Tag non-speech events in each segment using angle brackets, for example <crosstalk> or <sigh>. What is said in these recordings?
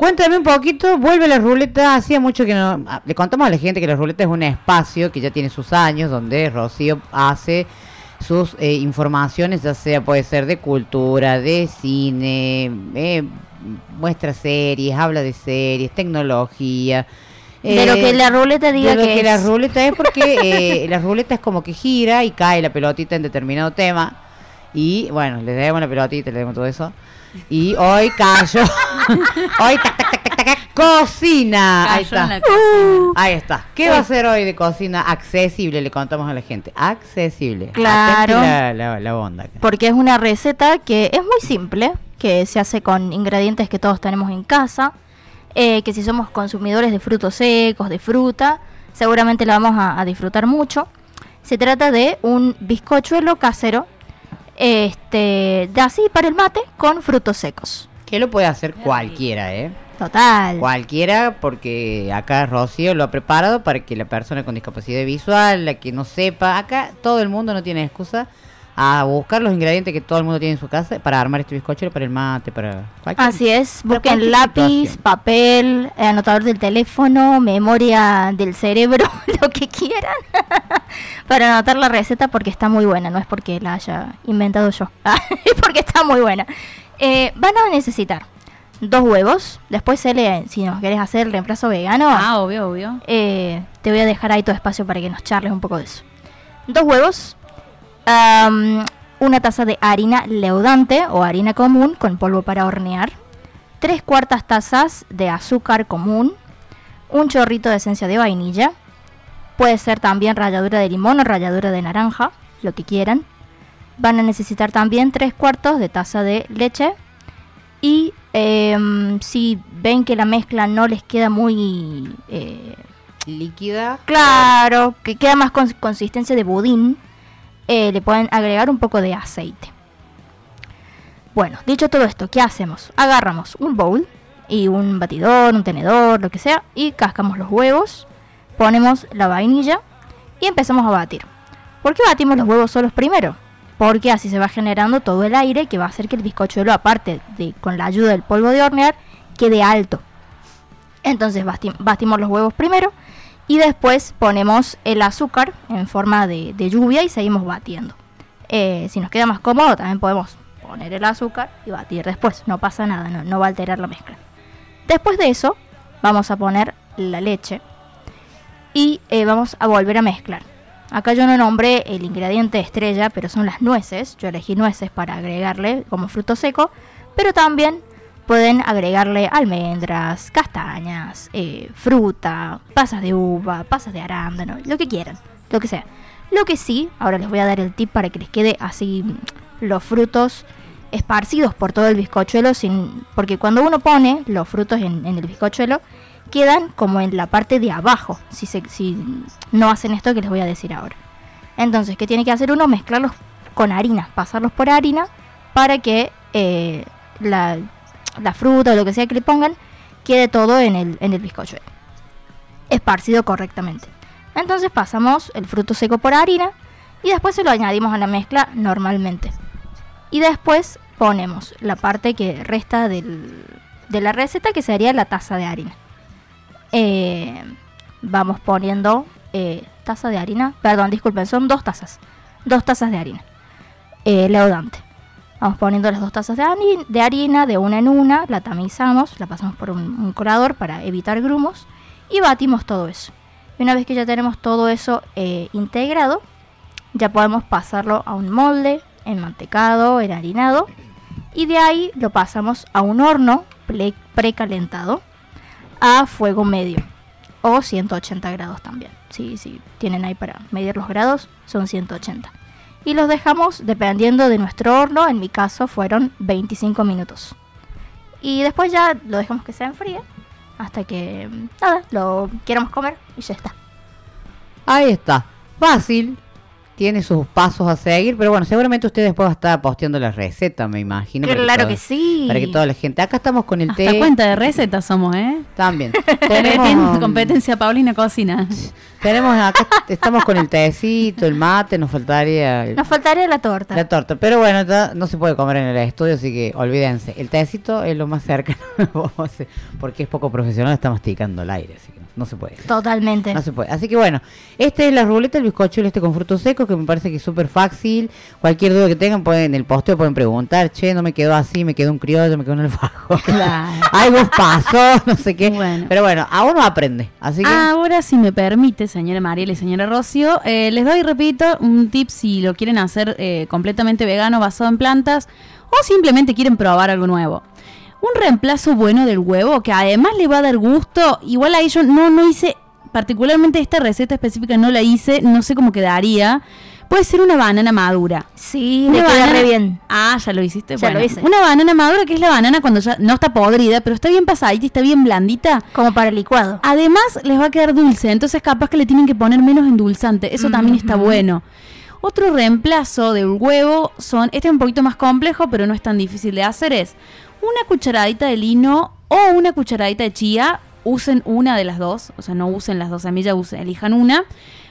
Cuéntame un poquito, vuelve la ruleta, hacía mucho que no... ah, Le contamos a la gente que la ruleta es un espacio que ya tiene sus años, donde Rocío hace sus eh, informaciones, ya sea puede ser de cultura, de cine, eh, muestra series, habla de series, tecnología. De lo eh, que la ruleta diga de lo que que la ruleta es porque <laughs> eh, la ruleta es como que gira y cae la pelotita en determinado tema. Y bueno, le demos la pelotita, le demos todo eso. Y hoy cayó. <laughs> hoy tac, tac, tac, tac, tac, cocina. Ahí está. Ahí está. ¿Qué va a ser hoy de cocina accesible? Le contamos a la gente. Accesible. Claro. La, la, la onda. Porque es una receta que es muy simple, que se hace con ingredientes que todos tenemos en casa, eh, que si somos consumidores de frutos secos, de fruta, seguramente la vamos a, a disfrutar mucho. Se trata de un bizcochuelo casero, este, de así para el mate, con frutos secos. Que lo puede hacer cualquiera, ¿eh? Total. Cualquiera, porque acá Rocío lo ha preparado para que la persona con discapacidad visual, la que no sepa, acá todo el mundo no tiene excusa a buscar los ingredientes que todo el mundo tiene en su casa para armar este bizcocho para el mate, para cualquier- Así es, busquen lápiz, situación. papel, eh, anotador del teléfono, memoria del cerebro, <laughs> lo que quieran, <laughs> para anotar la receta porque está muy buena, no es porque la haya inventado yo, <laughs> es porque está muy buena. Eh, van a necesitar dos huevos, después Ele, si nos querés hacer el reemplazo vegano, Ah, obvio, obvio. eh, te voy a dejar ahí todo espacio para que nos charles un poco de eso. Dos huevos, una taza de harina leudante o harina común con polvo para hornear, tres cuartas tazas de azúcar común, un chorrito de esencia de vainilla, puede ser también ralladura de limón o ralladura de naranja, lo que quieran. Van a necesitar también tres cuartos de taza de leche y em, si ven que la mezcla no les queda muy eh, líquida. claro, que queda más con consistencia de budín, eh, le pueden agregar un poco de aceite. Bueno, dicho todo esto, ¿qué hacemos? Agarramos un bowl y un batidor, un tenedor, lo que sea, y cascamos los huevos, ponemos la vainilla y empezamos a batir. ¿Por qué batimos los huevos solos primero? Porque así se va generando todo el aire que va a hacer que el bizcochuelo, aparte de con la ayuda del polvo de hornear, quede alto. Entonces bati- batimos los huevos primero y después ponemos el azúcar en forma de, lluvia y seguimos batiendo. Eh, si nos queda más cómodo también podemos poner el azúcar y batir después, no pasa nada, no, no va a alterar la mezcla. Después de eso vamos a poner la leche y eh, vamos a volver a mezclar. Acá yo no nombré el ingrediente estrella, pero son las nueces. Yo elegí nueces para agregarle como fruto seco, pero también pueden agregarle almendras, castañas, eh, fruta, pasas de uva, pasas de arándano, lo que quieran, lo que sea. Lo que sí, ahora les voy a dar el tip para que les quede así mm, los frutos esparcidos por todo el bizcochuelo, sin, porque cuando uno pone los frutos en, el bizcochuelo, quedan como en la parte de abajo, si, se, si no hacen esto que les voy a decir ahora. Entonces, ¿qué tiene que hacer uno? Mezclarlos con harina, pasarlos por harina para que eh, la, la fruta o lo que sea que le pongan quede todo en el, en el bizcochuelo. Esparcido correctamente. Entonces pasamos el fruto seco por harina y después se lo añadimos a la mezcla normalmente. Y después ponemos la parte que resta del- de la receta que sería la taza de harina. Eh, vamos poniendo eh, taza de harina, perdón, disculpen, son dos tazas. Dos tazas de harina. Eh, leudante. Vamos poniendo las dos tazas de, hari- de harina de una en una, la tamizamos, la pasamos por un, un colador para evitar grumos y batimos todo eso. Y una vez que ya tenemos todo eso eh, integrado, ya podemos pasarlo a un molde enmantecado, enharinado y de ahí lo pasamos a un horno precalentado a fuego medio o 180 grados también. Si si tienen ahí para medir los grados, son 180. Y los dejamos dependiendo de nuestro horno, en mi caso fueron 25 minutos. Y después ya lo dejamos que se enfríe hasta que mm, nada, lo queramos comer y ya está. Ahí está. Fácil. Tiene sus pasos a seguir, pero bueno, seguramente usted después va a estar posteando la receta, me imagino. para Claro que sí. Para que toda la gente. Acá estamos con el Hasta té. cuenta de recetas somos, ¿eh? También. <laughs> Competencia, Tenemos, competencia Paulina Cocina. Tenemos acá, estamos con el tecito, el mate, nos faltaría el- Nos faltaría la torta. la torta. Pero bueno, ya no se puede comer en el estudio, así que olvídense. El tecito es lo más cercano, <laughs> porque es poco profesional, está masticando el aire, así que no, no se puede. Totalmente. No se puede. Así que bueno, este es la ruleta, el bizcochuelo este con frutos secos, que me parece que es súper fácil. Cualquier duda que tengan, pueden en el posteo pueden preguntar, che, no me quedó así, me quedó un criollo, me quedó un alfajor. <laughs> Claro. <laughs> Algo pasó, <laughs> no sé qué. Bueno. Pero bueno, a uno aprende. Así que Ahora, si me permite, señora Mariela y señora Rocío, eh, les doy, repito, un tip si lo quieren hacer eh, completamente vegano, basado en plantas, o simplemente quieren probar algo nuevo. Un reemplazo bueno del huevo, que además le va a dar gusto, igual ahí yo no, no hice, particularmente esta receta específica no la hice, no sé cómo quedaría. Puede ser una banana madura. Sí, Una me queda re bien. Ah, ya lo hiciste. Ya Bueno, lo hice. Una banana madura que es la banana cuando ya no está podrida, pero está bien pasadita y está bien blandita. Como para el licuado. Además, les va a quedar dulce, entonces capaz que le tienen que poner menos endulzante. Eso también está bueno. Otro reemplazo del huevo son, este es un poquito más complejo, pero no es tan difícil de hacer, es una cucharadita de lino o una cucharadita de chía. Usen una de las dos, o sea, no usen las dos semillas, usen, elijan una.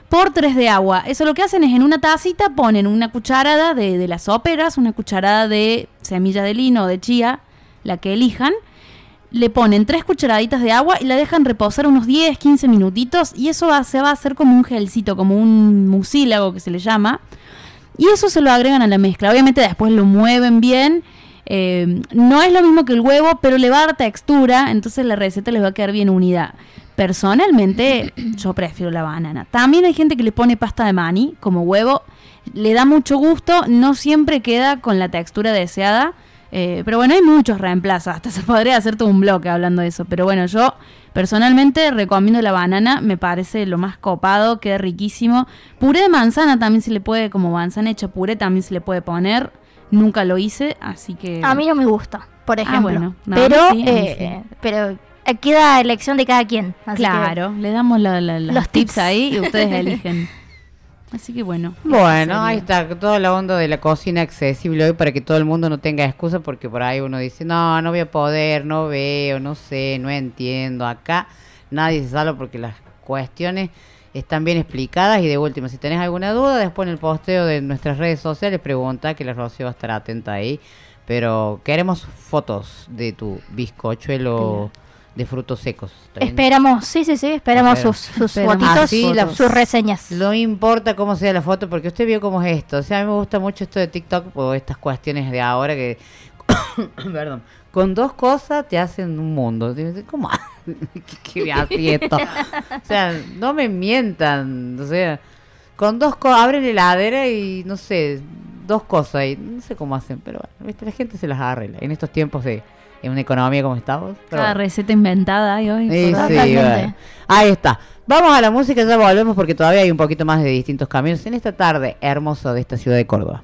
Por tres de agua. Eso lo que hacen es en una tacita ponen una cucharada de, las óperas, una cucharada de semilla de lino o de chía, la que elijan le ponen tres cucharaditas de agua y la dejan reposar unos 10, 15 minutitos y eso va- se va a hacer como un gelcito, como un mucílago que se le llama. Y eso se lo agregan a la mezcla. Obviamente después lo mueven bien. Eh, no es lo mismo que el huevo, pero le va a dar textura, entonces la receta les va a quedar bien unida. Personalmente, <clears throat> yo prefiero la banana. También hay gente que le pone pasta de maní como huevo. Le da mucho gusto, no siempre queda con la textura deseada. Eh, pero bueno, hay muchos reemplazos. Hasta se podría hacer todo un bloque hablando de eso. Pero bueno, yo personalmente recomiendo la banana. Me parece lo más copado, queda riquísimo. Puré de manzana también se le puede, como manzana hecha puré, también se le puede poner. Nunca lo hice, así que. A mí no me gusta, por ejemplo. bueno. No, pero, sí, eh, pero eh, queda elección de cada quien. así que- Claro, le damos la- la- las Los tips tips. ahí y ustedes <laughs> eligen. Así que bueno. Bueno, ahí está toda la onda de la cocina accesible hoy para que todo el mundo no tenga excusa porque por ahí uno dice, no, no voy a poder, no veo, no sé, no entiendo. Acá nadie se salva porque las cuestiones están bien explicadas y de última, si tenés alguna duda, después en el posteo de nuestras redes sociales pregunta que la Rocío va a estar atenta ahí. Pero queremos fotos de tu bizcochuelo de frutos secos. Esperamos, sí, sí, sí, esperamos sus, sus Esperamos. fotitos, Así sus reseñas. No importa cómo sea la foto, porque usted vio cómo es esto. O sea, a mí me gusta mucho esto de TikTok o estas cuestiones de ahora que, <coughs> perdón, con dos cosas te hacen un mundo. ¿Cómo? ¿Qué, <laughs> qué así esto? O sea, no me mientan. O sea, con dos cosas, abren la heladera y no sé, dos cosas y no sé cómo hacen, pero bueno, la gente se las arregla. En estos tiempos de en una economía como estamos. Cada bueno. receta inventada hay hoy. Sí, sí, bueno. Ahí está. Vamos a la música, ya volvemos porque todavía hay un poquito más de distintos caminos en esta tarde hermosa de esta ciudad de Córdoba.